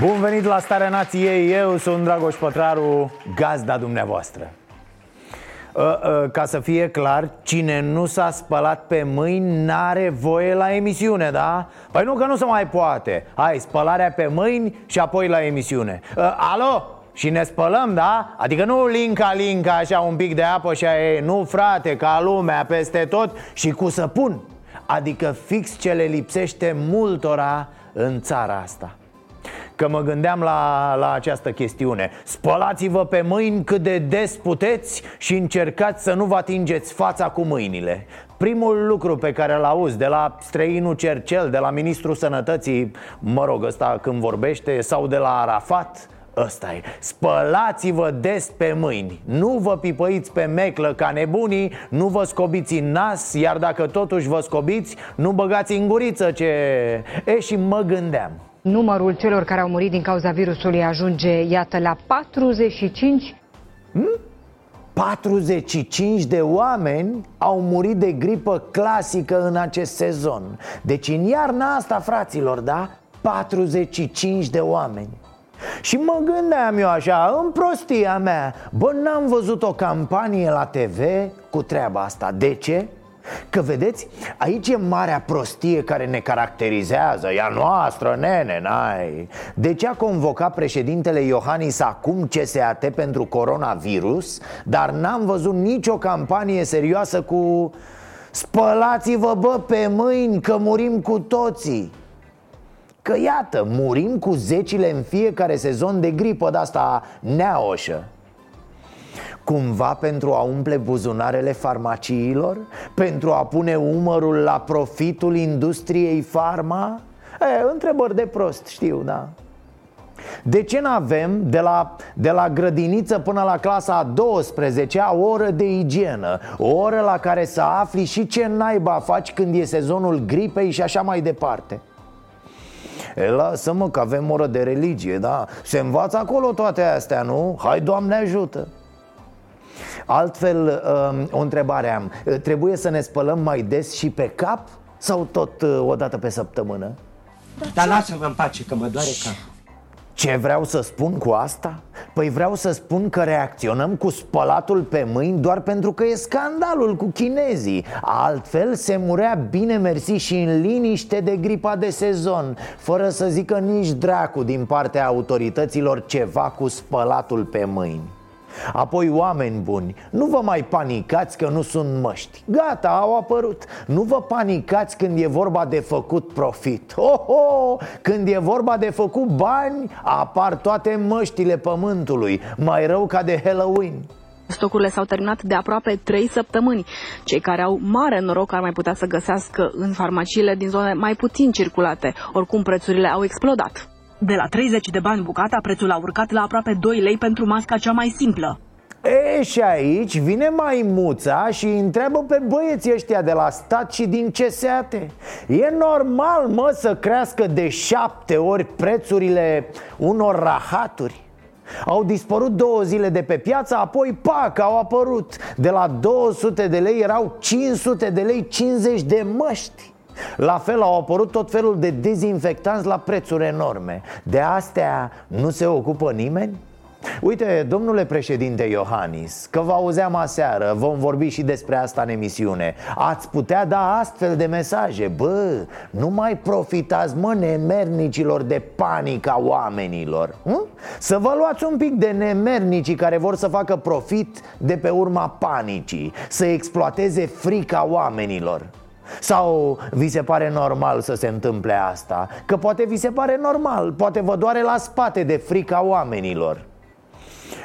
Bun venit la Starea Nației, eu sunt Dragoș Pătraru, gazda dumneavoastră. Uh, uh, Ca să fie clar, cine nu s-a spălat pe mâini n-are voie la emisiune, da? Păi nu că nu se mai poate. Hai, spălarea pe mâini și apoi la emisiune. Uh, Alo? Și ne spălăm, da? Adică nu linca, linca, așa un pic de apă și aia e. Nu, frate, ca lumea, peste tot. Și cu săpun. Adică fix ce le lipsește multora în țara asta Că mă gândeam la, la această chestiune. Spălați-vă pe mâini cât de des puteți Și încercați să nu vă atingeți fața cu mâinile. Primul lucru pe care îl auzi de la străinul Cercel, de la Ministrul Sănătății Mă rog, ăsta când vorbește, sau de la Arafat Ăsta e. Spălați-vă des pe mâini. Nu vă pipăiți pe meclă ca nebunii Nu vă scobiți în nas Iar dacă totuși vă scobiți Nu băgați în guriță ce... E și mă gândeam Numărul celor care au murit din cauza virusului ajunge, iată, la 45 45 de oameni au murit de gripă clasică în acest sezon. Deci în iarna asta, fraților, da? 45 de oameni. Și mă gândeam eu așa, în prostia mea Bă, n-am văzut o campanie la TV cu treaba asta. De ce? Că vedeți, aici e marea prostie care ne caracterizează. Ea noastră, nene, n-ai. De ce a convocat președintele Iohannis acum CSAT pentru coronavirus Dar n-am văzut nicio campanie serioasă cu Spălați-vă, bă, pe mâini, că murim cu toții Că iată, murim cu zecile în fiecare sezon de gripă de asta neaoșă Cumva pentru a umple buzunarele farmaciilor? Pentru a pune umărul la profitul industriei farma? E, întrebări de prost, știu, da de ce nu avem de la, de la grădiniță până la clasa a 12 o oră de igienă O oră la care să afli și ce naiba faci când e sezonul gripei și așa mai departe E, lasă-mă că avem oră de religie, da? Se învață acolo toate astea, nu? Hai, Doamne ajută! Altfel, um, o întrebare am Trebuie să ne spălăm mai des și pe cap? Sau tot uh, o dată pe săptămână? Dar lasă-mă în pace că mă doare cap. Ce vreau să spun cu asta? Păi vreau să spun că reacționăm cu spălatul pe mâini doar pentru că e scandalul cu chinezii Altfel se murea bine mersi și în liniște de gripa de sezon Fără să zică nici dracu din partea autorităților ceva cu spălatul pe mâini Apoi, oameni buni, nu vă mai panicați că nu sunt măști Gata, au apărut Nu vă panicați când e vorba de făcut profit oh, oh, Când e vorba de făcut bani, apar toate măștile pământului Mai rău ca de Halloween Stocurile s-au terminat de aproape 3 săptămâni. Cei care au mare noroc ar mai putea să găsească în farmaciile din zone mai puțin circulate. Oricum, prețurile au explodat. De la 30 de bani bucata, prețul a urcat la aproape 2 lei pentru masca cea mai simplă. E, și aici vine maimuța și îi întreabă pe băieții ăștia de la stat și din CSAT E normal, mă, să crească de șapte ori prețurile unor rahaturi? Au dispărut două zile de pe piață, apoi, pac, au apărut De la 200 de lei erau 500 de lei 50 de măști la fel au apărut tot felul de dezinfectanți la prețuri enorme De astea nu se ocupă nimeni? Uite, domnule președinte Iohannis, că vă auzeam aseară, vom vorbi și despre asta în emisiune Ați putea da astfel de mesaje Bă, nu mai profitați, mă, nemernicilor de panica oamenilor hm? Să vă luați un pic de nemernicii care vor să facă profit de pe urma panicii Să exploateze frica oamenilor sau vi se pare normal să se întâmple asta? Că poate vi se pare normal, poate vă doare la spate de frica oamenilor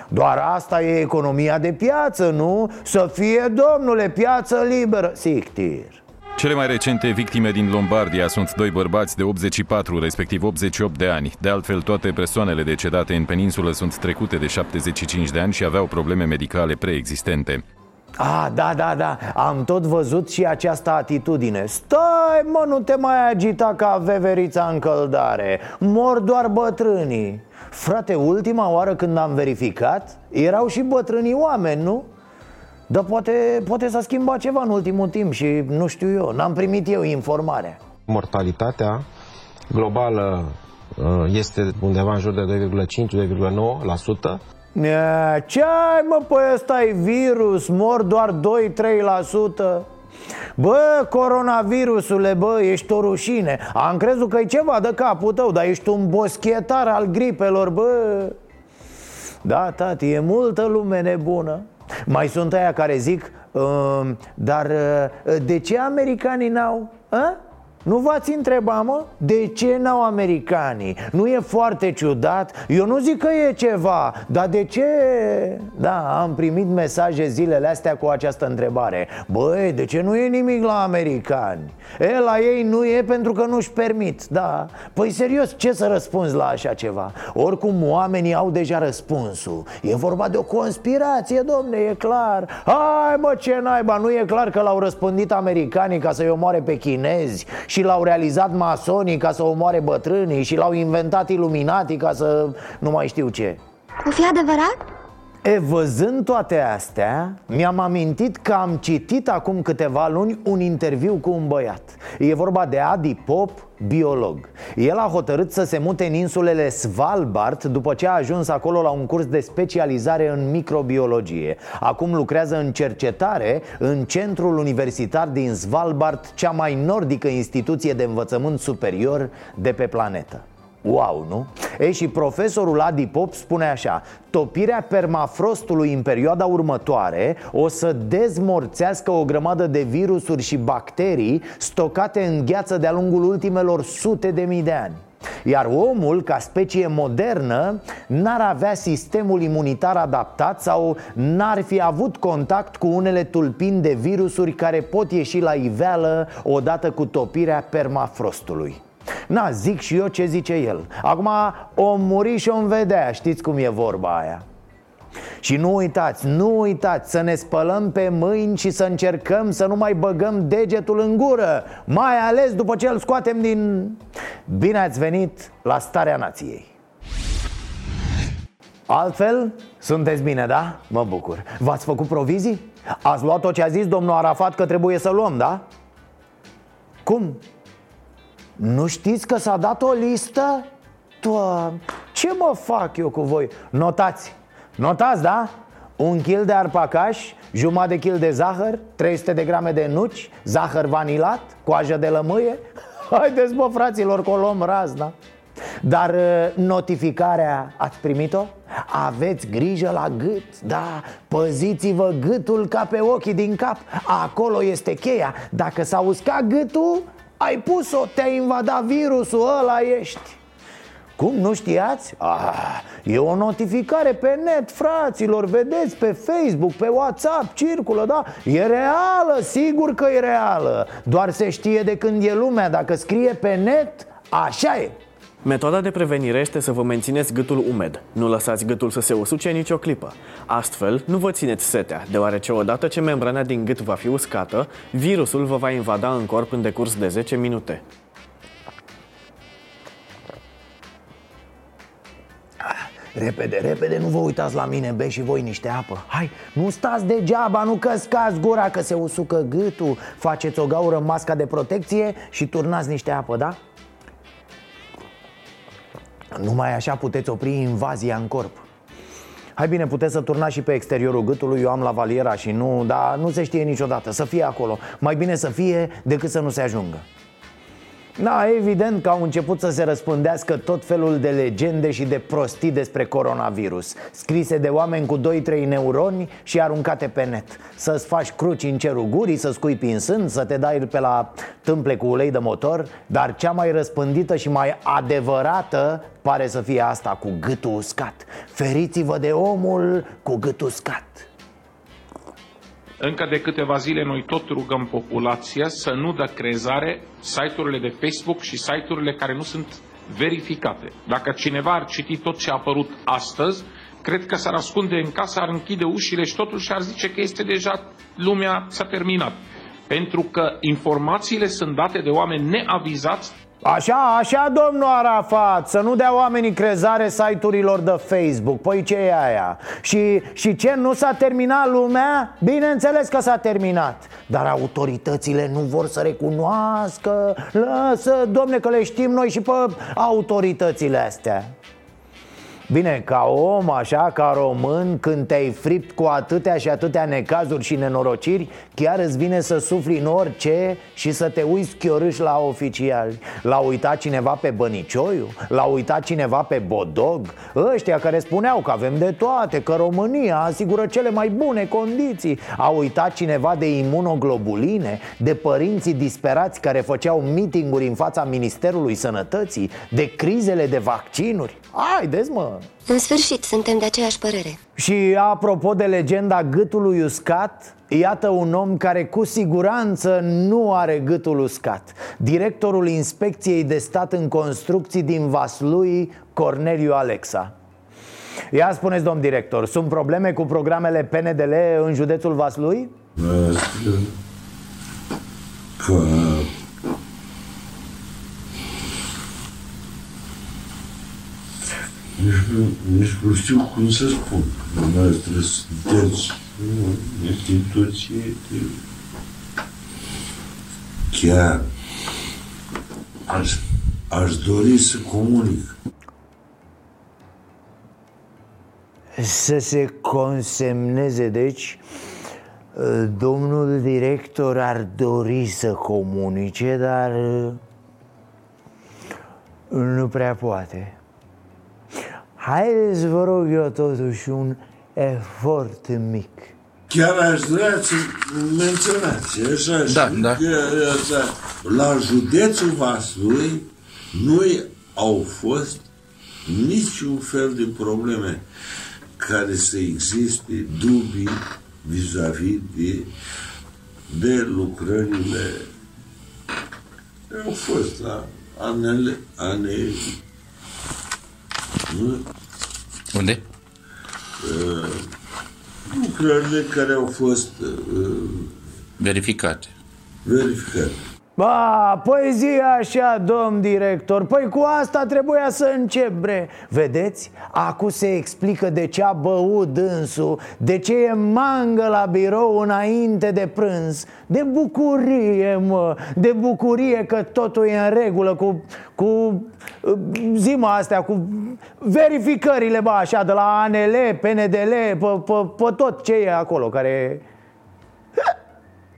doar asta e economia de piață, nu? Să fie, domnule, piață liberă Sictir Cele mai recente victime din Lombardia sunt doi bărbați de 84, respectiv 88 de ani. De altfel, toate persoanele decedate în peninsulă sunt trecute de 75 de ani și aveau probleme medicale preexistente. Ah, da, da, da, am tot văzut și această atitudine. Stai, mă, nu te mai agita ca veverița în căldare. Mor doar bătrânii. Frate, ultima oară când am verificat Erau și bătrânii oameni, nu? Dar poate, poate s-a schimbat ceva în ultimul timp și nu știu eu, n-am primit eu informarea. Mortalitatea globală uh, este undeva în jur de 2,5-2,9% ce ai mă, păi ăsta e virus, mor doar 2-3% Bă, coronavirusule, bă, ești o rușine Am crezut că e ceva de capul tău, dar ești un boschetar al gripelor, bă Da, tati, e multă lume nebună Mai sunt aia care zic, uh, dar uh, de ce americanii n-au? A? Nu v-ați întrebat, mă? De ce n-au americanii? Nu e foarte ciudat? Eu nu zic că e ceva, dar de ce? Da, am primit mesaje zilele astea cu această întrebare Băi, de ce nu e nimic la americani? E, la ei nu e pentru că nu-și permit, da Păi serios, ce să răspunzi la așa ceva? Oricum oamenii au deja răspunsul E vorba de o conspirație, domne, e clar Hai mă, ce naiba, nu e clar că l-au răspândit americanii ca să-i omoare pe chinezi și l-au realizat masonii ca să omoare bătrânii Și l-au inventat iluminatii ca să nu mai știu ce O fi adevărat? E, văzând toate astea, mi-am amintit că am citit acum câteva luni un interviu cu un băiat. E vorba de Adi Pop, biolog. El a hotărât să se mute în insulele Svalbard după ce a ajuns acolo la un curs de specializare în microbiologie. Acum lucrează în cercetare în centrul universitar din Svalbard, cea mai nordică instituție de învățământ superior de pe planetă Wow, nu? E și profesorul Adi Pop spune așa Topirea permafrostului în perioada următoare o să dezmorțească o grămadă de virusuri și bacterii stocate în gheață de-a lungul ultimelor sute de mii de ani iar omul, ca specie modernă, n-ar avea sistemul imunitar adaptat sau n-ar fi avut contact cu unele tulpini de virusuri care pot ieși la iveală odată cu topirea permafrostului. Na, zic și eu ce zice el Acum o muri și o vedea, știți cum e vorba aia și nu uitați, nu uitați să ne spălăm pe mâini și să încercăm să nu mai băgăm degetul în gură Mai ales după ce îl scoatem din... Bine ați venit la Starea Nației Altfel, sunteți bine, da? Mă bucur V-ați făcut provizii? Ați luat tot ce a zis domnul Arafat că trebuie să luăm, da? Cum? Nu știți că s-a dat o listă? Doamne, ce mă fac eu cu voi? Notați, notați, da? Un kil de arpacaș, jumătate de kil de zahăr, 300 de grame de nuci, zahăr vanilat, coajă de lămâie Haideți bă fraților că o luăm razna Dar uh, notificarea ați primit-o? Aveți grijă la gât, da, păziți-vă gâtul ca pe ochii din cap Acolo este cheia Dacă s-a uscat gâtul, ai pus-o, te-a invadat virusul, ăla ești cum, nu știați? Ah, e o notificare pe net, fraților, vedeți, pe Facebook, pe WhatsApp, circulă, da? E reală, sigur că e reală Doar se știe de când e lumea, dacă scrie pe net, așa e Metoda de prevenire este să vă mențineți gâtul umed. Nu lăsați gâtul să se usuce nicio clipă. Astfel, nu vă țineți setea, deoarece odată ce membrana din gât va fi uscată, virusul vă va invada în corp în decurs de 10 minute. Repede, repede, nu vă uitați la mine, beți și voi niște apă Hai, nu stați degeaba, nu căscați gura că se usucă gâtul Faceți o gaură masca de protecție și turnați niște apă, da? Numai așa puteți opri invazia în corp. Hai bine, puteți să turnați și pe exteriorul gâtului Eu am la valiera și nu, dar nu se știe niciodată. Să fie acolo. Mai bine să fie decât să nu se ajungă da, evident că au început să se răspândească tot felul de legende și de prostii despre coronavirus Scrise de oameni cu 2-3 neuroni și aruncate pe net. Să-ți faci cruci în cerul gurii, să scuipi în sân, să te dai pe la tâmple cu ulei de motor Dar cea mai răspândită și mai adevărată pare să fie asta cu gâtul uscat. Feriți-vă de omul cu gâtul uscat încă de câteva zile noi tot rugăm populația să nu dă crezare site-urile de Facebook și site-urile care nu sunt verificate. Dacă cineva ar citi tot ce a apărut astăzi, cred că s-ar ascunde în casă, ar închide ușile și totul și ar zice că este deja lumea s-a terminat. Pentru că informațiile sunt date de oameni neavizați Așa, așa, domnul Arafat, să nu dea oamenii crezare site-urilor de Facebook Păi ce e aia? Și, și ce, nu s-a terminat lumea? Bineînțeles că s-a terminat Dar autoritățile nu vor să recunoască Lasă, domne, că le știm noi și pe autoritățile astea Bine, ca om, așa, ca român, când te-ai fript cu atâtea și atâtea necazuri și nenorociri Chiar îți vine să sufli în orice și să te uiți chiorâș la oficiali L-a uitat cineva pe Bănicioiu? L-a uitat cineva pe Bodog? Ăștia care spuneau că avem de toate, că România asigură cele mai bune condiții A uitat cineva de imunoglobuline? De părinții disperați care făceau mitinguri în fața Ministerului Sănătății? De crizele de vaccinuri? Haideți mă! În sfârșit, suntem de aceeași părere. Și apropo de legenda gâtului uscat Iată un om care cu siguranță nu are gâtul uscat. Directorul Inspecției de Stat în Construcții din Vaslui, Corneliu Alexa. Ia spuneți, domn director, sunt probleme cu programele PNDL în județul Vaslui? Că nici nu, nici nu știu cum să spun. Dumneavoastră sunteți o instituție de... Chiar aș, aș dori să comunic. Să se consemneze, deci, domnul director ar dori să comunice, dar nu prea poate. Haideți, vă rog eu, totuși, un efort mic. Chiar aș vrea să menționați, așa, Da, și da. Că, așa, la județul Vaslui nu au fost niciun fel de probleme care să existe dubii vis-a-vis de, de lucrările au fost la anele, ane, nu? Unde? Uh, lucrările care au fost uh, Verificate. verificate. Ba, păi zi așa, domn director Păi cu asta trebuia să încep, bre Vedeți? Acum se explică de ce a băut dânsul De ce e mangă la birou înainte de prânz De bucurie, mă De bucurie că totul e în regulă Cu, cu zima astea Cu verificările, ba, așa De la ANL, PNDL Pe, pe, pe tot ce e acolo Care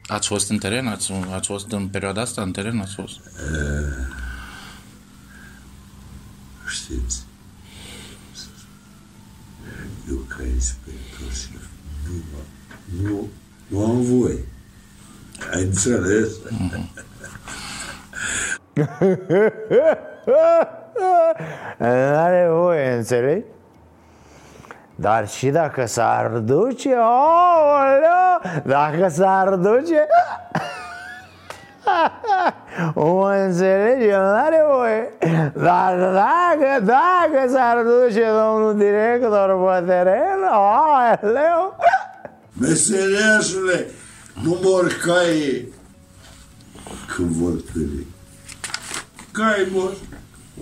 Ați fost în teren? Ați, ați fost în perioada asta în teren? Ați fost? Știți, eu ca inspector șef nu, nu, nu am voie. Ai înțeles? N-are voie, înțelegi? Dar și dacă s-ar duce, aoleu, dacă s-ar duce Mă înțelegi, el n-are voie Dar dacă, dacă s-ar duce domnul director pe teren, aoleu Meseriașule, nu mor caii când vor târi. Cai mor.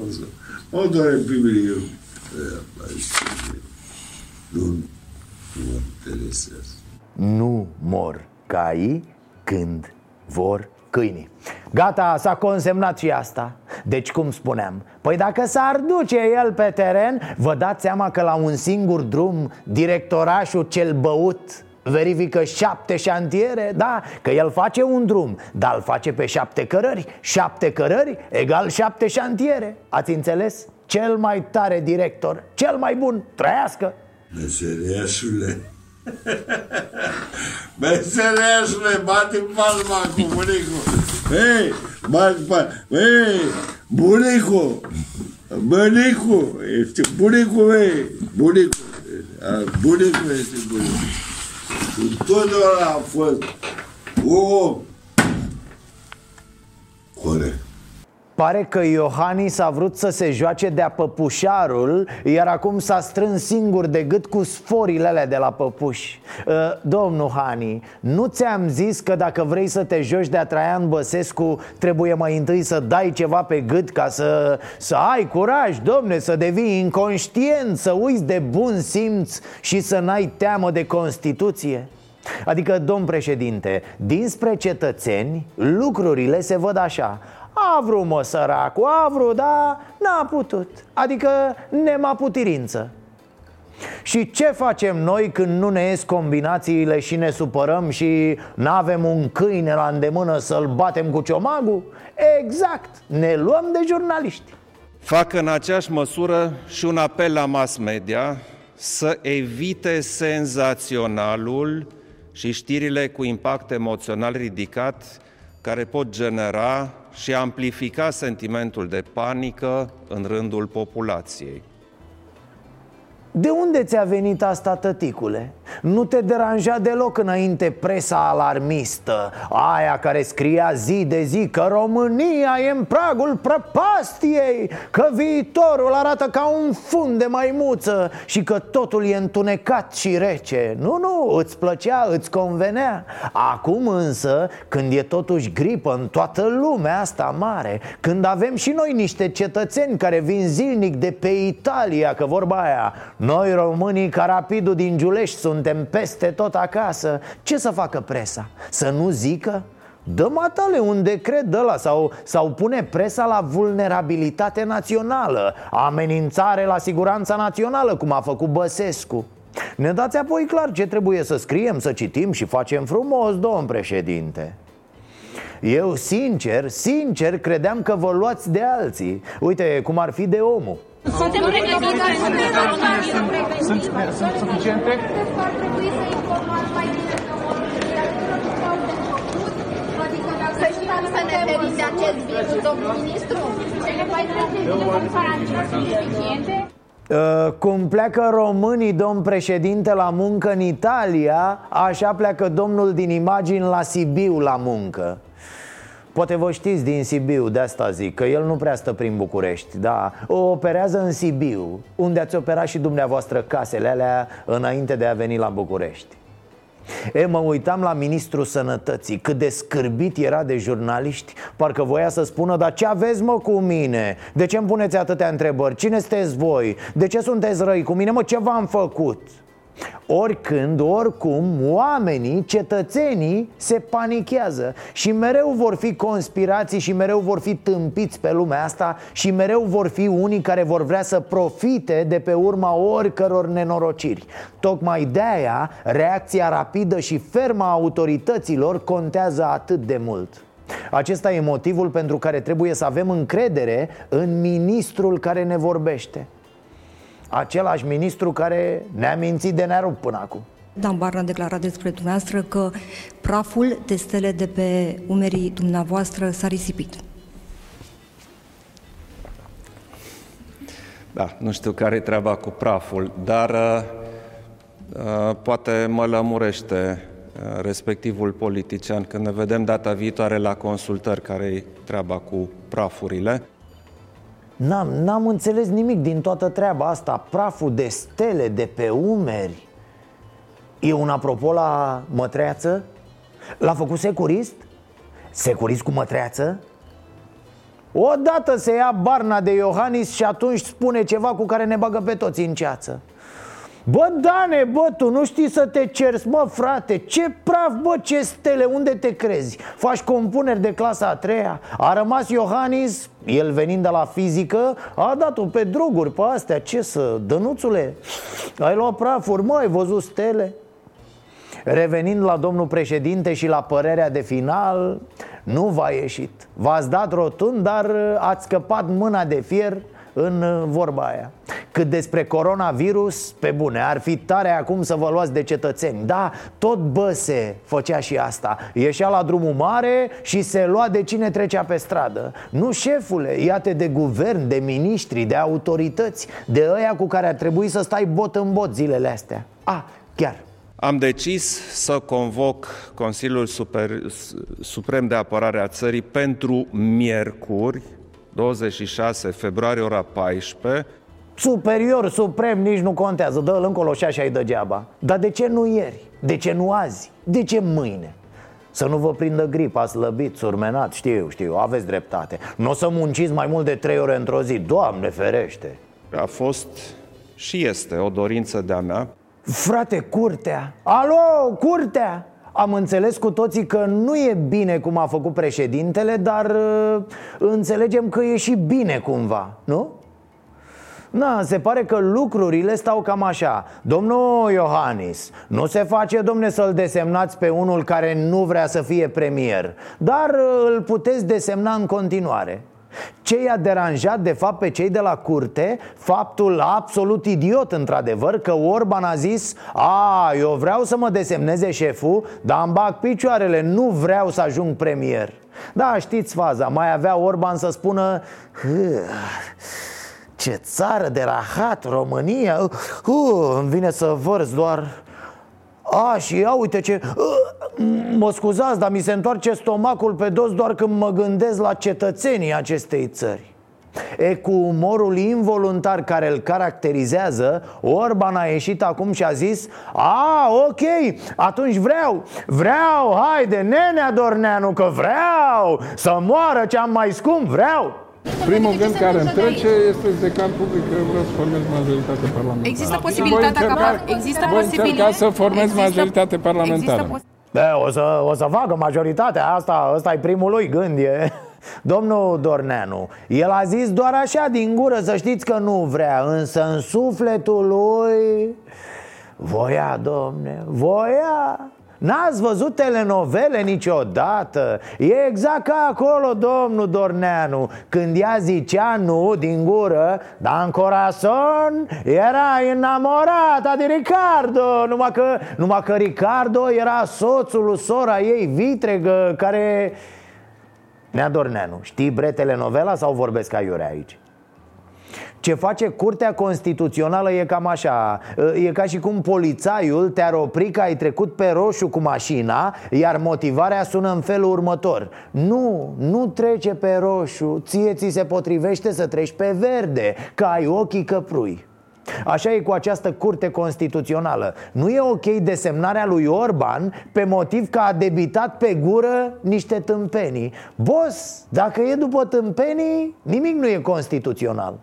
O să- O doare pe mine eu. Nu, nu mă interesează. Nu mor caii când vor câinii. Gata, s-a consemnat și asta. Deci cum spuneam Păi dacă s-ar duce el pe teren Vă dați seama că la un singur drum Directorașul cel băut Verifică șapte șantiere Da, că el face un drum Dar îl face pe șapte cărări. Șapte cărări egal șapte șantiere. Ați înțeles? Cel mai tare director Cel mai bun, trăiască Meseriașule. Meseriașule, bate palma cu bunicul. Hei, bate palma. Hei, bunicul. Bunicul. Este bunicul meu. Bunicul. A, Bunicul este bunicul. Întotdeauna a fost om corect. Pare că Iohannis a vrut să se joace de-a păpușarul Iar acum s-a strâns singur de gât cu sforile alea de la păpuși. Uh, Domnul Hani, nu ți-am zis că dacă vrei să te joci de-a Traian Băsescu Trebuie mai întâi să dai ceva pe gât ca să, să ai curaj, domne Să devii inconștient, să uiți de bun simț și să n-ai teamă de Constituție? Adică, domn președinte, dinspre cetățeni lucrurile se văd așa a vrut mă săracul, a vrut, dar n-a putut. Adică nema putirință și ce facem noi când nu ne ies combinațiile și ne supărăm și nu avem un câine la îndemână să-l batem cu ciomagul? Exact, ne luăm de jurnaliști. Fac în aceeași măsură și un apel la mass media să evite senzaționalul și știrile cu impact emoțional ridicat care pot genera și amplifica sentimentul de panică în rândul populației. De unde ți-a venit asta, tăticule? Nu te deranja deloc înainte presa alarmistă Aia care scria zi de zi că România e în pragul prăpastiei Că viitorul arată ca un fund de maimuță Și că totul e întunecat și rece Nu, nu, îți plăcea, îți convenea Acum însă, când e totuși gripă în toată lumea asta mare Când avem și noi niște cetățeni care vin zilnic de pe Italia Că vorba aia noi românii ca rapidul din Giulești suntem peste tot acasă. Ce să facă presa? Să nu zică? Dă matale un decret de ăla sau, sau pune presa la vulnerabilitate națională Amenințare la siguranța națională, cum a făcut Băsescu. Ne dați apoi clar ce trebuie să scriem, să citim și facem frumos, domn președinte. Eu, sincer, sincer, credeam că vă luați de alții. Uite, cum ar fi de omul suntem pregătiți sunt, sunt suficiente? Cred că ar trebui să informați mai bine să știm să ne ferim de acest virus, domnul ministru? Cele 14 zile cum sunt suficiente? Uh, cum pleacă românii, domn președinte, la muncă în Italia Așa pleacă domnul din imagini la Sibiu la muncă Poate vă știți din Sibiu, de asta zic, că el nu prea stă prin București Da, o operează în Sibiu, unde ați operat și dumneavoastră casele alea înainte de a veni la București E, mă uitam la ministrul sănătății Cât de scârbit era de jurnaliști Parcă voia să spună Dar ce aveți mă cu mine? De ce îmi puneți atâtea întrebări? Cine sunteți voi? De ce sunteți răi cu mine? Mă, ce v-am făcut? Oricând, oricum, oamenii, cetățenii se panichează Și mereu vor fi conspirații și mereu vor fi tâmpiți pe lumea asta Și mereu vor fi unii care vor vrea să profite de pe urma oricăror nenorociri. Tocmai de-aia, reacția rapidă și fermă a autorităților contează atât de mult. Acesta e motivul pentru care trebuie să avem încredere în ministrul care ne vorbește același ministru care ne-a mințit de nerup până acum. Dan Barna a declarat despre dumneavoastră că praful de stele de pe umerii dumneavoastră s-a risipit. Da, nu știu care e treaba cu praful, dar uh, uh, poate mă lămurește uh, respectivul politician când ne vedem data viitoare la consultări care e treaba cu prafurile. N-am, n-am înțeles nimic din toată treaba asta Praful de stele de pe umeri E un apropo la mătreață? L-a făcut securist? Securist cu mătreață? Odată se ia barna de Iohannis și atunci spune ceva cu care ne bagă pe toți în ceață Bă, Dane, bă, tu nu știi să te cerți, mă, frate. Ce praf, bă, ce stele, unde te crezi? Faci compuneri de clasa a treia? A rămas Iohannis, el venind de la fizică A dat-o pe droguri, pe astea, ce să, dănuțule? Ai luat prafuri, mă, ai văzut stele? Revenind la domnul președinte și la părerea de final Nu v-a ieșit. V-ați dat rotund, dar ați scăpat mâna de fier în uh, vorba aia Cât despre coronavirus, pe bune, ar fi tare acum să vă luați de cetățeni. Da, tot Băse făcea și asta. Ieșea la drumul mare și se lua de cine trecea pe stradă. Nu șefule, iate de guvern, de miniștri, de autorități De ăia cu care ar trebui să stai bot în bot zilele astea. A, chiar. Am decis să convoc Consiliul Super, Suprem de Apărare a Țării pentru miercuri, 26 februarie, ora 14, Superior, suprem, nici nu contează. Dă-l încolo și așa-i degeaba. Dar de ce nu ieri? De ce nu azi? De ce mâine? Să nu vă prindă gripa, slăbit, surmenat. Știu, știu, aveți dreptate. Nu o să munciți mai mult de trei ore într-o zi. Doamne ferește! A fost și este o dorință de-a mea. Frate, curtea! Alo, curtea! Am înțeles cu toții că nu e bine cum a făcut președintele Dar uh, înțelegem că e și bine cumva, nu? Na, se pare că lucrurile stau cam așa. Domnul Iohannis, nu se face, domne, să-l desemnați pe unul care nu vrea să fie premier Dar uh, îl puteți desemna în continuare. Ce i-a deranjat de fapt pe cei de la curte? Faptul absolut idiot într-adevăr că Orban a zis A, eu vreau să mă desemneze șeful, dar îmi bag picioarele, nu vreau să ajung premier. Da, știți faza, mai avea Orban să spună ce țară de rahat, România. Uh, Îmi vine să vărs doar. A, și ia uite ce... Uh, mă scuzați, dar mi se întoarce stomacul pe dos doar când mă gândesc la cetățenii acestei țări. E cu umorul involuntar care îl caracterizează Orban a ieșit acum și a zis A, ok, atunci vreau Vreau, haide, nenea Dorneanu Că vreau să moară ce am mai scump Vreau Primul gând care îmi trece este de can public că vreau să formez majoritate parlamentară. Există posibilitatea ca... Există voi încerca să formez există, majoritate parlamentară. Da, o să, o să facă majoritatea asta, ăsta e primul lui gând e. Domnul Dorneanu, el a zis doar așa din gură să știți că nu vrea Însă în sufletul lui voia, domne, voia N-ați văzut telenovele niciodată? E exact ca acolo, domnul Dorneanu. Când ea zicea nu din gură Dar în corazon era înamorată de Ricardo. Numai că, numai că Ricardo era soțul lui sora ei, Vitregă Care... Nea Dorneanu, știi bre telenovela sau vorbesc aiurea aici? Ce face Curtea Constituțională e cam așa. E ca și cum polițaiul te-ar opri că ai trecut pe roșu cu mașina Iar motivarea sună în felul următor. Nu, nu trece pe roșu Ție ți se potrivește să treci pe verde Că ai ochii căprui. Așa e cu această curte constituțională. Nu e ok desemnarea lui Orban Pe motiv că a debitat pe gură niște tâmpenii. Bos, dacă e după tâmpenii Nimic nu e constituțional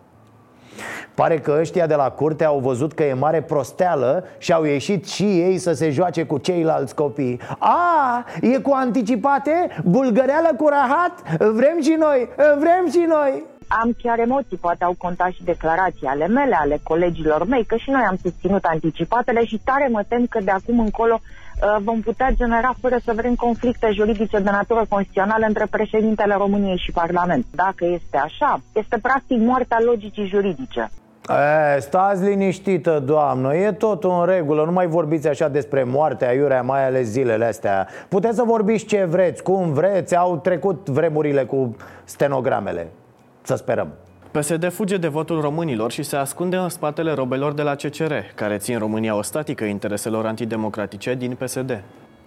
Pare că ăștia de la curte au văzut că e mare prosteală și au ieșit și ei să se joace cu ceilalți copii A, e cu anticipate? Bulgăreală cu rahat? Vrem și noi, vrem și noi am chiar emoții, poate au contat și declarații ale mele, ale colegilor mei, că și noi am susținut anticipatele și tare mă tem că de acum încolo uh, vom putea genera fără să vrem conflicte juridice de natură constituțională între președintele României și Parlament. Dacă este așa, este practic moartea logicii juridice. E, stați liniștită, doamnă, e tot în regulă. Nu mai vorbiți așa despre moartea aiurea, mai ales zilele astea. Puteți să vorbiți ce vreți, cum vreți. Au trecut vremurile cu stenogramele. Să sperăm PSD fuge de votul românilor și se ascunde în spatele robelor de la CCR, care țin România o statică intereselor antidemocratice din PSD.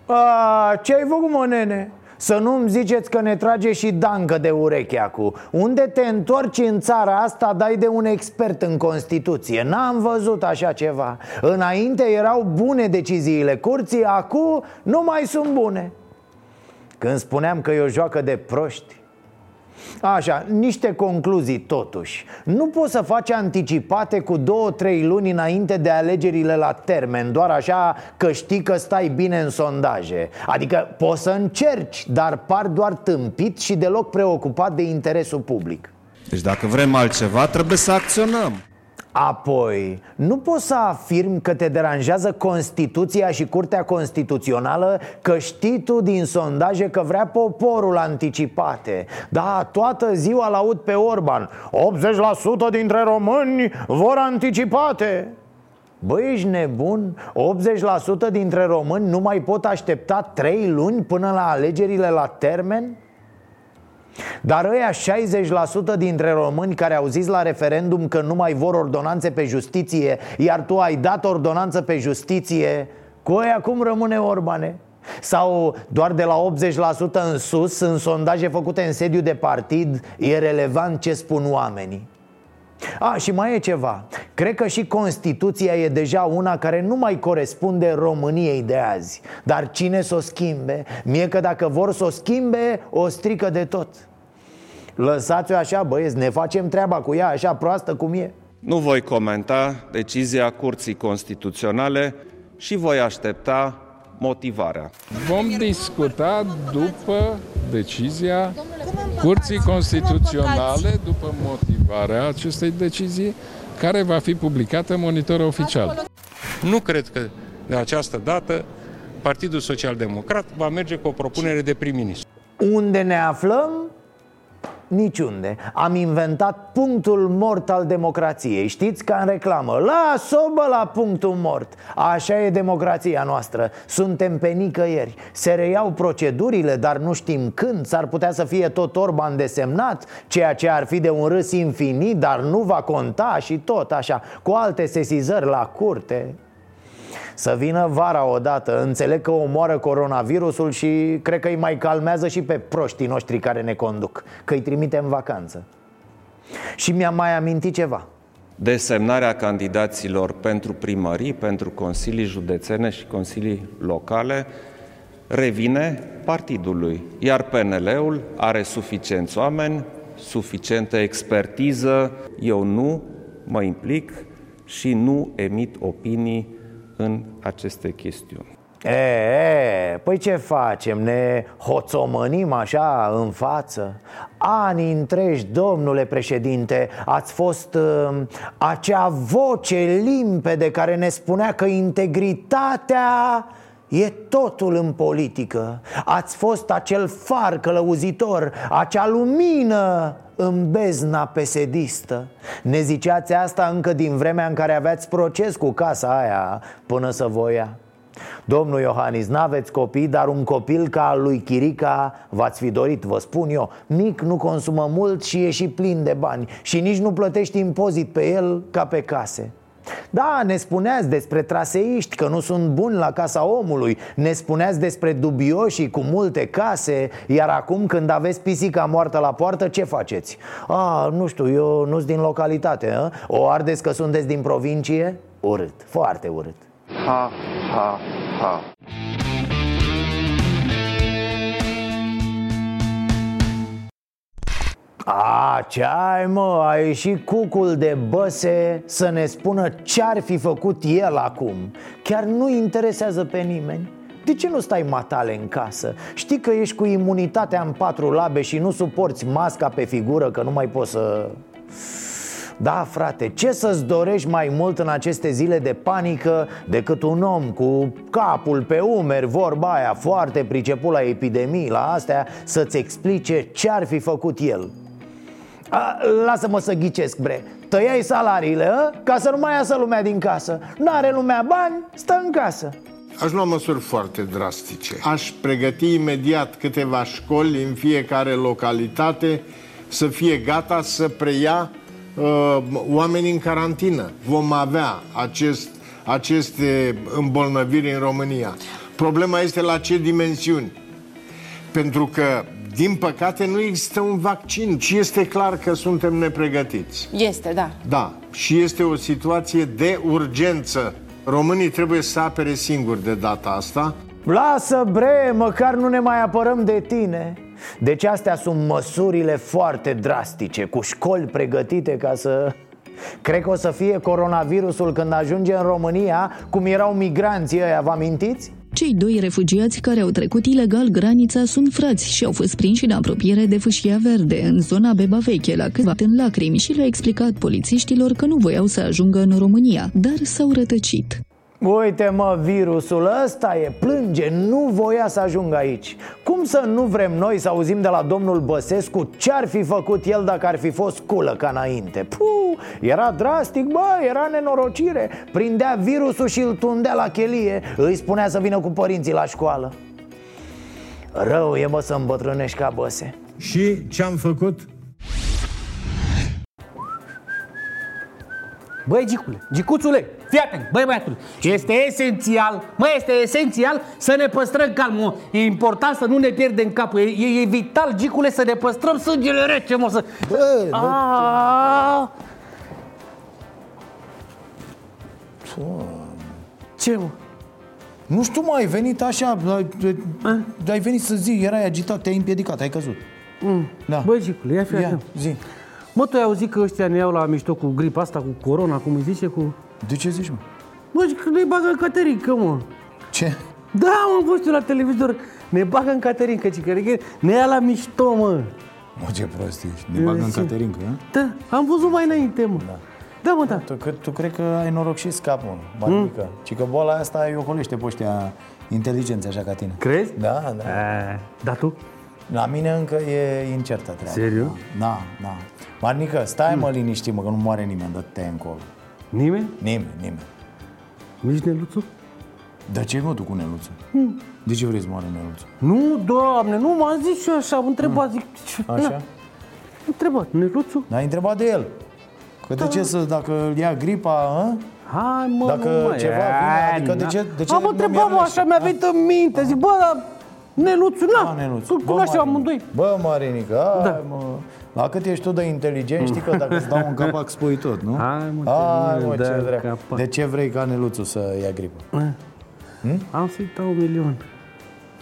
A, ce ai făcut, mă, nene? Să nu-mi ziceți că ne trage și dancă de ureche acum Unde te întorci în țara asta, dai de un expert în Constituție N-am văzut așa ceva Înainte erau bune deciziile curții, acum nu mai sunt bune Când spuneam că e o joacă de proști Așa, niște concluzii totuși. Nu poți să faci anticipate cu două, trei luni înainte de alegerile la termen Doar așa că știi că stai bine în sondaje. Adică poți să încerci, dar par doar tâmpit și deloc preocupat de interesul public. Deci dacă vrem altceva, trebuie să acționăm Apoi, nu poți să afirmi că te deranjează Constituția și Curtea Constituțională Că știi tu din sondaje că vrea poporul anticipate Da, toată ziua l-aud pe Orban 80% dintre români vor anticipate Băi, ești nebun? 80% dintre români nu mai pot aștepta 3 luni până la alegerile la termen? Dar ăia 60% dintre români care au zis la referendum că nu mai vor ordonanțe pe justiție Iar tu ai dat ordonanță pe justiție Cu aia cum rămâne Orbane? Sau doar de la 80% în sus, în sondaje făcute în sediu de partid, e relevant ce spun oamenii a, și mai e ceva. Cred că și Constituția e deja una care nu mai corespunde României de azi. Dar cine să o schimbe? Mie că dacă vor să o schimbe, o strică de tot. Lăsați-o așa, băieți, ne facem treaba cu ea așa proastă cum e. Nu voi comenta decizia Curții Constituționale și voi aștepta motivarea. Vom discuta după decizia Curții Constituționale, după motivarea acestei decizii, care va fi publicată în monitor oficial. Nu cred că de această dată Partidul Social Democrat va merge cu o propunere de prim-ministru. Unde ne aflăm? Niciunde. Am inventat punctul mort al democrației. Știți ca în reclamă Las-o bă la punctul mort. Așa e democrația noastră. Suntem pe nicăieri. Se reiau procedurile, dar nu știm când. S-ar putea să fie tot Orban desemnat Ceea ce ar fi de un râs infinit Dar nu va conta și tot așa. Cu alte sesizări la curte să vină vara odată. Înțeleg că omoară coronavirusul și cred că îi mai calmează și pe proștii noștri care ne conduc Că îi trimite în vacanță. Și mi-a mai amintit ceva. Desemnarea candidaților pentru primării, pentru consilii județene și consilii locale revine partidului, iar PNL-ul are suficienți oameni, suficientă expertiză. Eu nu mă implic și nu emit opinii în aceste chestiuni. E, e, păi ce facem? Ne hoțomănim așa în față? Ani întregi, domnule președinte, ați fost uh, acea voce limpede care ne spunea că integritatea e totul în politică. Ați fost acel far călăuzitor, acea lumină în bezna pesedistă. Ne ziceați asta încă din vremea în care aveați proces cu casa aia până să voia. Domnul Iohannis, n-aveți copii, dar un copil ca al lui Chirica v-ați fi dorit, vă spun eu. Mic, nu consumă mult și e și plin de bani. Și nici nu plătești impozit pe el ca pe case da, ne spuneați despre traseiști că nu sunt buni la casa omului Ne spuneați despre dubioși cu multe case Iar acum când aveți pisica moartă la poartă, ce faceți? A, nu știu, eu nu sunt din localitate a? O ardeți că sunteți din provincie? Urât, foarte urât Ha, ha, ha A, ce ai mă, a ieșit cucul de băse să ne spună ce-ar fi făcut el acum Chiar nu interesează pe nimeni de ce nu stai matale în casă? Știi că ești cu imunitatea în patru labe și nu suporți masca pe figură că nu mai poți să... Da, frate, ce să-ți dorești mai mult în aceste zile de panică decât un om cu capul pe umeri, vorba aia, foarte priceput la epidemii, la astea, să-ți explice ce ar fi făcut el? Lasă-mă să ghicesc, bre. Tăiai salariile, a? ca să nu mai iasă lumea din casă. N-are lumea bani, stă în casă. Aș lua măsuri foarte drastice. Aș pregăti imediat câteva școli în fiecare localitate Să fie gata să preia uh, oameni în carantină. Vom avea acest, aceste îmbolnăviri în România. Problema este la ce dimensiuni? Pentru că din păcate nu există un vaccin și este clar că suntem nepregătiți. Este, da. Da, și este o situație de urgență. Românii trebuie să apere singuri de data asta. Lasă bre, măcar nu ne mai apărăm de tine Deci astea sunt măsurile foarte drastice Cu școli pregătite ca să... Cred că o să fie coronavirusul când ajunge în România Cum erau migranții ăia, vă amintiți? Cei doi refugiați care au trecut ilegal granița sunt frați și au fost prinși în apropiere de fâșia verde, în zona Beba Veche, la câțiva în lacrimi și le-au explicat polițiștilor că nu voiau să ajungă în România, dar s-au rătăcit. Uite mă, virusul ăsta e, plânge, nu voia să ajungă aici. Cum să nu vrem noi să auzim de la domnul Băsescu ce-ar fi făcut el dacă ar fi fost culă ca înainte? Puh, era drastic, bă, era nenorocire. Prindea virusul și îl tundea la chelie. Îi spunea să vină cu părinții la școală. Rău e mă să îmbătrânești ca băse. Și ce-am făcut? Băi, Gicule, Gicuțule, fii atent, băi, băiatule Este esențial, mă, este esențial să ne păstrăm calmul E important să nu ne pierdem capul E, e, e vital, Gicule, să ne păstrăm sângele rece, mă, să... Bă, bă. Aaaa! Ce, mă? Nu știu, mă, ai venit așa ai, ai venit să zi, erai agitat, te-ai împiedicat, ai căzut Mm. Da. Băi, Gicule, ia fi Ia, atent. zi Mă, tu ai auzit că ăștia ne iau la mișto cu gripa asta, cu corona, cum îi zice, cu... De ce zici, mă? Bă, zic că ne bagă în caterincă, mă. Ce? Da, mă, am văzut eu la televizor. Ne bagă în caterincă, ci că ne ia la mișto, mă. Mă, ce prost ești, ne bagă în Ce? caterincă, a? Da, am văzut mai înainte, mă. Da. Da, mă, da. Tu, că, tu cred că ai noroc și scap, mă, Barbică mm. Ci că boala asta îi ocolește pe ăștia inteligenți așa ca tine Crezi? Da, da A, da, tu? La mine încă e incertă treaba Serios? Da, da Marnică, stai mă liniștit, mă, că nu moare nimeni, dă-te încolo Nimeni? Nimeni, nimeni Nici Neluțu? De ce mă tu cu Neluțu? Hmm. De ce vrei să moară Neluțu? Nu, doamne, nu m-am zis și eu așa, am întrebat, zic... Așa? Na, am întrebat, Neluțu? N-ai întrebat de el Că de ce să, dacă îl ia gripa, a? Hai, mă, Dacă nu mai ceva vine, adică de ce- de ce Am nu întrebat, mi-a mă, așa mi-a venit în minte, zic, bă, dar Neluțu, na, A, Neluțu. îl Bă, cunoaștem Marin. amândoi. Bă, Marinică, hai, Da. mă. La cât ești tu de inteligent, știi că dacă îți dau un capac spui tot, nu? Hai, mă, Hai, te mă, dai ce un vrea. capac. De ce vrei ca Neluțu să ia gripă? Hm? Am să-i dau un milion.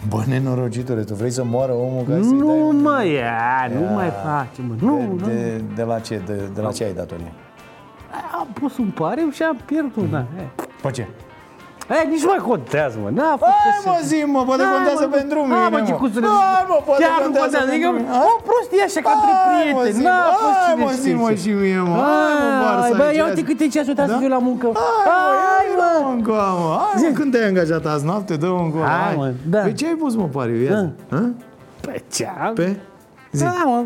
Bă, nenorocitule, tu vrei să moară omul ca să-i dai Nu un mai ia, nu Ia. mai face, mă. Nu, de, nu. de, de, la ce, de, de la ce ai datorie? Am pus un pariu și am pierdut, da. Pe ce? E, nici nu mai contează, mă. N-a fost Hai așa. mă zi, mă, poate Hai, contează mă, pentru hai, mine, mă, mă. Gicuțule, Hai, mă, poate chiar nu contează contează. pentru Adică, mine. o prostie așa ca între Hai, mă, prieteni. zi, N-a mă. fost Hai, cine mă, zi, știe mă, ce. și mie, mă. Hai, mă, Barsa, Bă, aici. ia uite câte ceasuri trebuie să Da? fiu la muncă. Hai, Hai, mă, mă. dă încă, mă. Hai, mă, când te-ai angajat azi noapte, dă încă. Hai, mă, da. Pe ce ai pus, mă, pariu? Ia zi. Hă? Pe ce? Pe? Zi. Da, mă.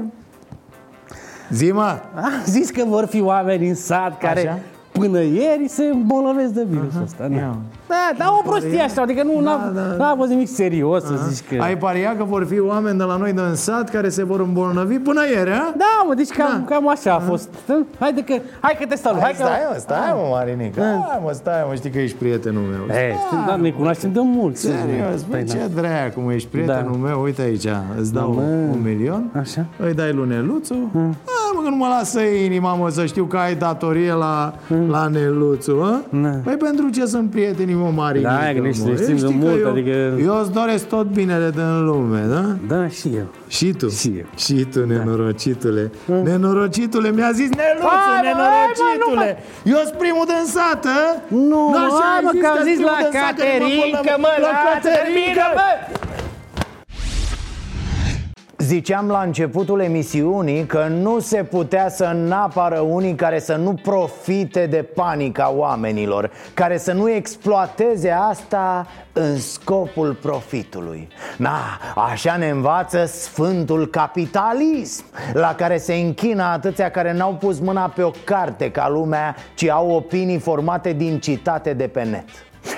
Zi, mă. Am zis că vor fi oameni în sat care Așa? până ieri se îmbolnăvesc de virusul ăsta. Ia. Da, dar o prostie așa, adică nu n-a, n-a fost nimic serios să zici că... Ai pariat că vor fi oameni de la noi din sat care se vor îmbolnăvi până ieri, a? Da, mă, deci cam, cam așa a fost. Haide că, hai că te salut. Hai, Hai, stai, că... mă, stai, mă, Marinică. Hai, mă, stai, mă, știi că ești prietenul meu. E, știu, da, ne cunoaștem de mult. Serios, bă, Păi, ce da. dracu, mă, ești prietenul meu, uite aici, îți dau Da, mă. un milion, Așa. îi dai lui Neluțu, Hai, mă, că nu mă lasă inima, mă, să știu că ai datorie la, la Neluțu, a? Păi pentru ce sunt prietenii, mă, Marinică, Da, că nici mă? ne știm de Știi că mult, eu, adică- Eu îți doresc tot binele din lume, da? Da, și eu. Și tu? Și eu. Și tu, nenorocitule. Nenorocitule, mi-a zis Neluțu, Hai, mă, nenorocitule. hai, mă, nu Eu sunt primul din sat, a? Nu, N-așa hai, ai mă, că am că-s zis primul la din sat, că ne Caterinca, mă, mă, la la Caterinca, Caterinca, bă! Ziceam la începutul emisiunii că nu se putea să n-apară unii care să nu profite de panica oamenilor Care să nu exploateze asta în scopul profitului. Na, așa ne învață sfântul capitalism La care se închină atâția care n-au pus mâna pe o carte ca lumea Ci au opinii formate din citate de pe net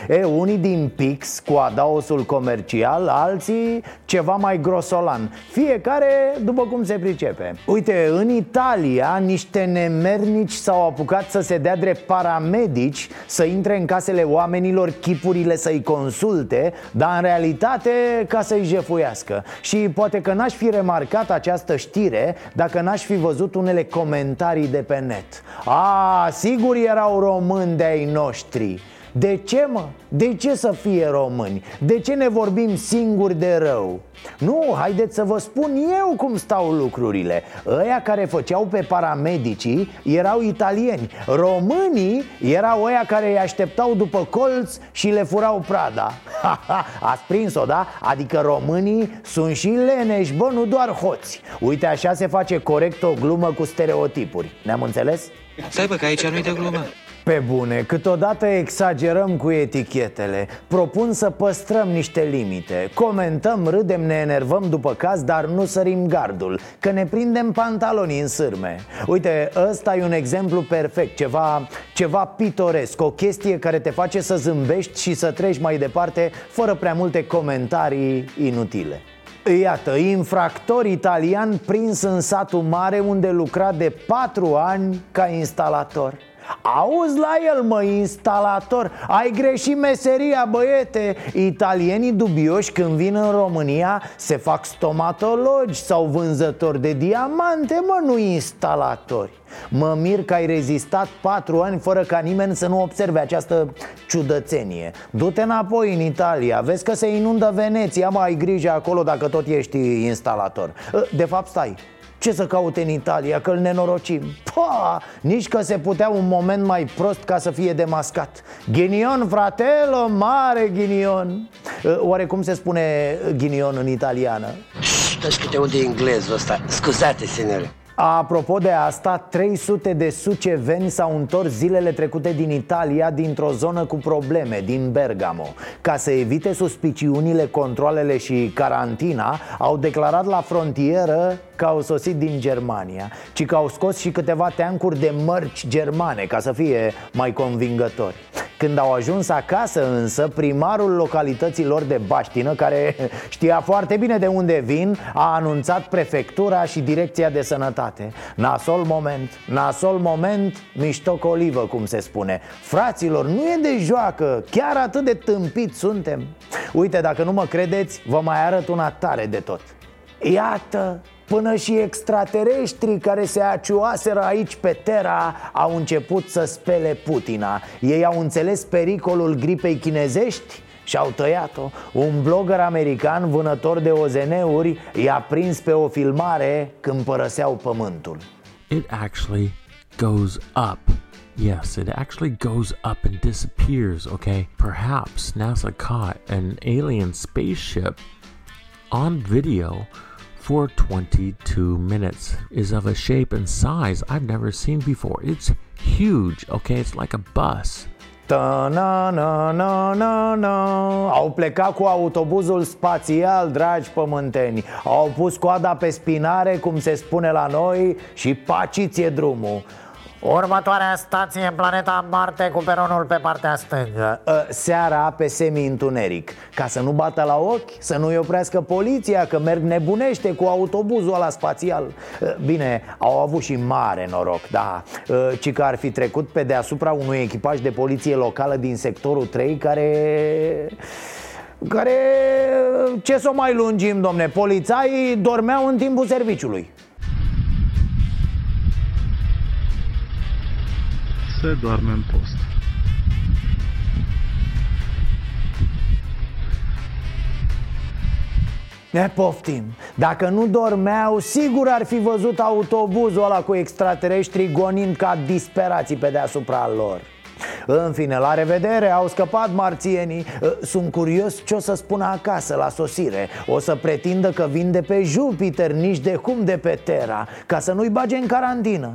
E, unii din pix cu adaosul comercial, alții ceva mai grosolan. Fiecare după cum se pricepe. Uite, în Italia niște nemernici s-au apucat să se dea drept paramedici Să intre în casele oamenilor, chipurile să-i consulte Dar în realitate ca să-i jefuiască. Și poate că n-aș fi remarcat această știre Dacă n-aș fi văzut unele comentarii de pe net. A, sigur erau români de-ai noștri de ce, mă? De ce să fie români? De ce ne vorbim singuri de rău? Nu, haideți să vă spun eu cum stau lucrurile Ăia care făceau pe paramedicii erau italieni Românii erau ăia care îi așteptau după colț și le furau prada Ați prins-o, da? Adică românii sunt și leneși, bă, nu doar hoți Uite, așa se face corect o glumă cu stereotipuri Ne-am înțeles? Stai bă, că aici nu-i de glumă. Pe bune, câteodată exagerăm cu etichetele. Propun să păstrăm niște limite. Comentăm, râdem, ne enervăm după caz Dar nu sărim gardul Că ne prindem pantalonii în sârme. Uite, ăsta e un exemplu perfect Ceva, ceva pitoresc O chestie care te face să zâmbești și să treci mai departe Fără prea multe comentarii inutile. Iată, infractor italian prins în satul mare unde lucra de patru ani ca instalator Auzi la el, mă, instalator. Ai greșit meseria, băiete. Italienii dubioși când vin în România Se fac stomatologi sau vânzători de diamante, mă, nu instalatori. Mă mir că ai rezistat patru ani fără ca nimeni să nu observe această ciudățenie. Du-te înapoi în Italia, vezi că se inundă Veneția, mă, ai grijă acolo dacă tot ești instalator. De fapt, stai, ce să caute în Italia, că îl nenorocim? Pa, nici că se putea un moment mai prost ca să fie demascat. Ghinion, fratelo, mare ghinion. Oare cum se spune ghinion în italiană? Știi câte unde e englezul ăsta? Scuzate, sinele Apropo de asta, 300 de suceveni s-au întors zilele trecute din Italia dintr-o zonă cu probleme, din Bergamo. Ca să evite suspiciunile, controlele și carantina, au declarat la frontieră că au sosit din Germania Ci că au scos și câteva teancuri de mărci germane, ca să fie mai convingători. Când au ajuns acasă însă, primarul localității lor de baștină Care știa foarte bine de unde vin A anunțat prefectura și direcția de sănătate. Nasol moment, nasol moment, mișto olivă, cum se spune. Fraților, nu e de joacă, chiar atât de tâmpit suntem. Uite, dacă nu mă credeți, vă mai arăt una tare de tot. Iată Până și extraterestrii care se aciuaseră aici pe Terra au început să spele Putina. Ei au înțeles pericolul gripei chinezești și au tăiat-o. Un blogger american vânător de OZN-uri i-a prins pe o filmare când părăseau pământul. It actually goes up. Yes, it actually goes up and disappears, okay? Perhaps NASA caught an alien spaceship on video for 22 minutes is of a shape and size I've never seen before. It's huge, okay? It's like a bus. Na na na na na Au plecat cu autobuzul spațial, dragi pământeni Au pus coada pe spinare, cum se spune la noi Și paciție drumul Următoarea stație, planeta Marte, cu peronul pe partea stângă. Ă, Seara pe semi-întuneric. Ca să nu bată la ochi, să nu-i oprească poliția Că merg nebunește cu autobuzul ăla spațial. Ă, Bine, au avut și mare noroc, da. Ă, Ci că ar fi trecut pe deasupra unui echipaj de poliție locală din sectorul 3 Care care, ce să o mai lungim, domne, polițaii dormeau în timpul serviciului se doarme în post. Ne poftim. Dacă nu dormeau, sigur ar fi văzut autobuzul ăla cu extraterestri gonind ca disperații pe deasupra lor. În fine, la revedere, au scăpat marțienii. Sunt curios ce o să spună acasă la sosire. O să pretindă că vin de pe Jupiter, nici de cum de pe Terra Ca să nu-i bage în carantină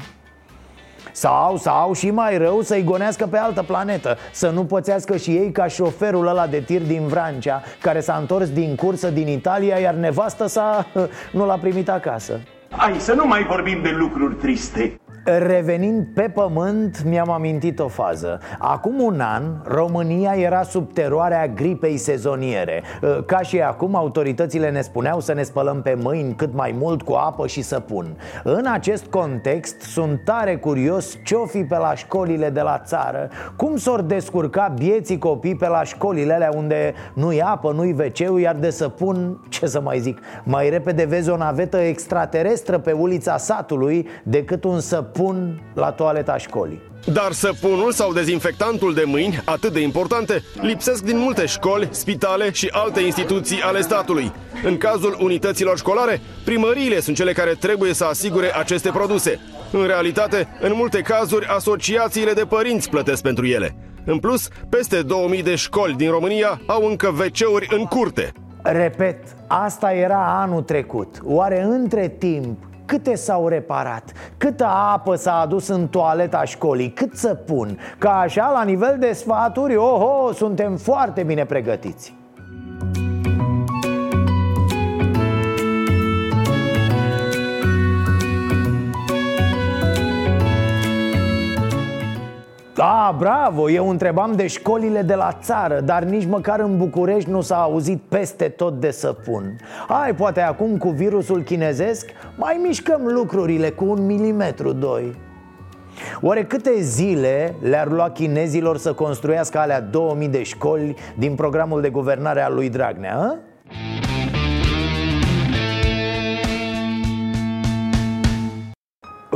sau, sau și mai rău să-i gonească pe altă planetă Să nu pățească și ei ca șoferul ăla de tir din Vrancea Care s-a întors din cursă din Italia Iar nevastă sa nu l-a primit acasă. Hai să nu mai vorbim de lucruri triste Revenind pe pământ, mi-am amintit o fază. Acum un an, România era sub teroarea gripei sezoniere. Ca și acum, autoritățile ne spuneau să ne spălăm pe mâini cât mai mult cu apă și săpun. În acest context, sunt tare curios ce-o fi pe la școlile de la țară Cum s-or descurca bieții copii pe la școlile alea unde nu-i apă, nu-i wc iar de săpun, ce să mai zic Mai repede vezi o navetă extraterestră pe ulița satului decât un săpun săpun la toaleta școlii dar săpunul sau dezinfectantul de mâini, atât de importante, lipsesc din multe școli, spitale și alte instituții ale statului. În cazul unităților școlare, primăriile sunt cele care trebuie să asigure aceste produse. În realitate, în multe cazuri, asociațiile de părinți plătesc pentru ele. În plus, peste 2000 de școli din România au încă WC-uri în curte. Repet, asta era anul trecut. Oare între timp Câte s-au reparat? Câtă apă s-a adus în toaleta școlii? Cât să pun? Ca așa, la nivel de sfaturi, oho, suntem foarte bine pregătiți Da, bravo, eu întrebam de școlile de la țară Dar nici măcar în București nu s-a auzit peste tot de săpun Hai, poate acum cu virusul chinezesc mai mișcăm lucrurile cu un milimetru, doi Oare câte zile le-ar lua chinezilor să construiască alea 2000 de școli din programul de guvernare al lui Dragnea? A?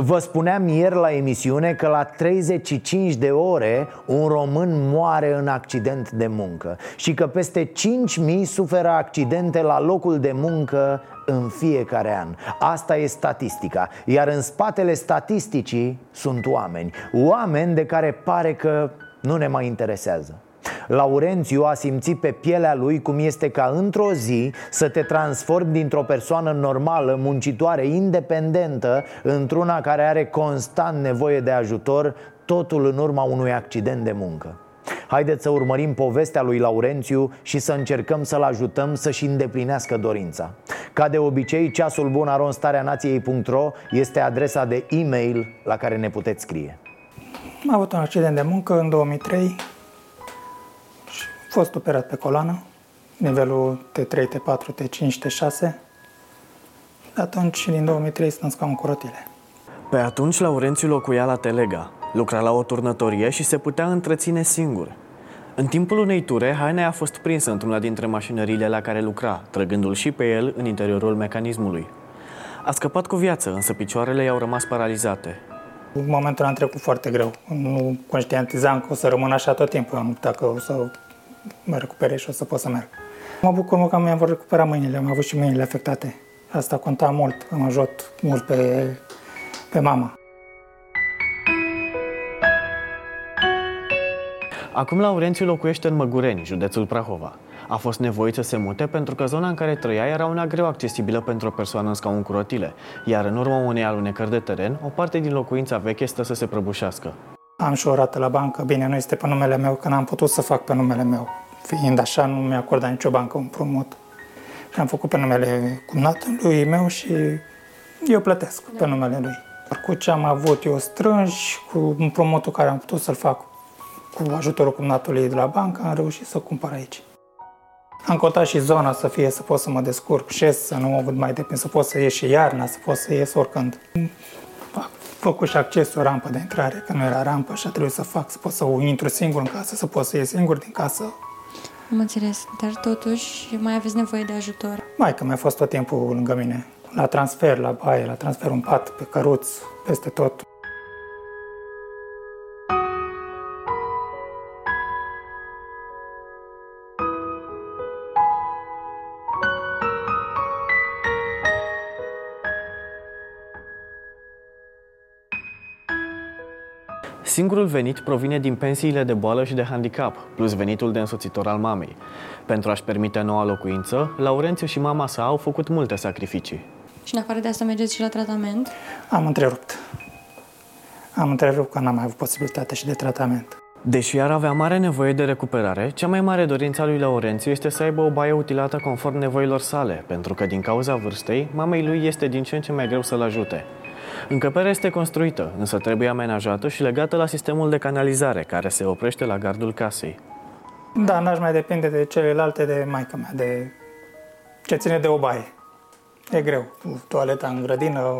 Vă spuneam ieri la emisiune că la 35 de ore un român moare în accident de muncă și că peste 5.000 suferă accidente la locul de muncă în fiecare an. Asta e statistica. Iar în spatele statisticii sunt oameni. Oameni de care pare că nu ne mai interesează. Laurențiu a simțit pe pielea lui cum este ca într-o zi să te transformi dintr-o persoană normală, muncitoare, independentă, într-una care are constant nevoie de ajutor, totul în urma unui accident de muncă. Haideți să urmărim povestea lui Laurențiu și să încercăm să-l ajutăm să-și îndeplinească dorința. Ca de obicei, ceasul bun nației.ro este adresa de e-mail la care ne puteți scrie. Am avut un accident de muncă în 2003 și am fost operat pe coloană, nivelul T3, T4, T5, T6. De atunci, din 2003, sunt ca un curotile. Pe atunci Laurențiu locuia la Telega, lucra la o turnătorie și se putea întreține singur. În timpul unei ture, Haine a fost prinsă într-una dintre mașinările la care lucra, trăgându-l și pe el în interiorul mecanismului. A scăpat cu viață, însă picioarele i-au rămas paralizate. În momentul am trecut foarte greu. Nu conștientizam că o să rămân așa tot timpul. Am dacă o să mă recuperez și o să pot să merg. Mă bucur mult că mi-am vor recupera mâinile. Am avut și mâinile afectate. Asta conta mult. Am ajutat mult pe, pe mama. Acum Laurențiu locuiește în Măgureni, județul Prahova. A fost nevoit să se mute pentru că zona în care trăia era una greu accesibilă pentru o persoană în scaun cu rotile, iar în urma unei alunecări de teren, o parte din locuința veche stă să se prăbușească. Am și o rată la bancă. Bine, nu este pe numele meu, că n-am putut să fac pe numele meu. Fiind așa, nu mi-a acordat nicio bancă un prumut. Și am făcut pe numele cumnatului meu și eu plătesc pe numele lui. Cu ce am avut eu strângi, cu împrumutul care am putut să-l fac cu ajutorul cumnatului de la bancă, am reușit să cumpăr aici. Am cotat și zona să fie, să pot să mă descurc, șes, să nu mă văd mai depinde, să pot să ies și iarna, să pot să ies oricând. Am făcut și accesul, rampă de intrare, că nu era rampă și a trebuit să fac, să pot să intru singur în casă, să pot să ies singur din casă. Am înțeles, dar totuși mai aveți nevoie de ajutor. Mai că mi-a fost tot timpul lângă mine. La transfer, la baie, la transfer un pat, pe căruț, peste tot. Singurul venit provine din pensiile de boală și de handicap, plus venitul de însoțitor al mamei. Pentru a-și permite noua locuință, Laurențiu și mama sa au făcut multe sacrificii. Și în afară de asta mergeți și la tratament? Am întrerupt. Am întrerupt că n-am mai avut posibilitate și de tratament. Deși ar avea mare nevoie de recuperare, cea mai mare dorință a lui Laurențiu este să aibă o baie utilată conform nevoilor sale, pentru că din cauza vârstei, mamei lui este din ce în ce mai greu să-l ajute. Încăperea este construită, însă trebuie amenajată și legată la sistemul de canalizare, care se oprește la gardul casei. Da, n-aș mai depinde de celelalte de maica mea, de ce ține de o baie. E greu. Toaleta în grădină,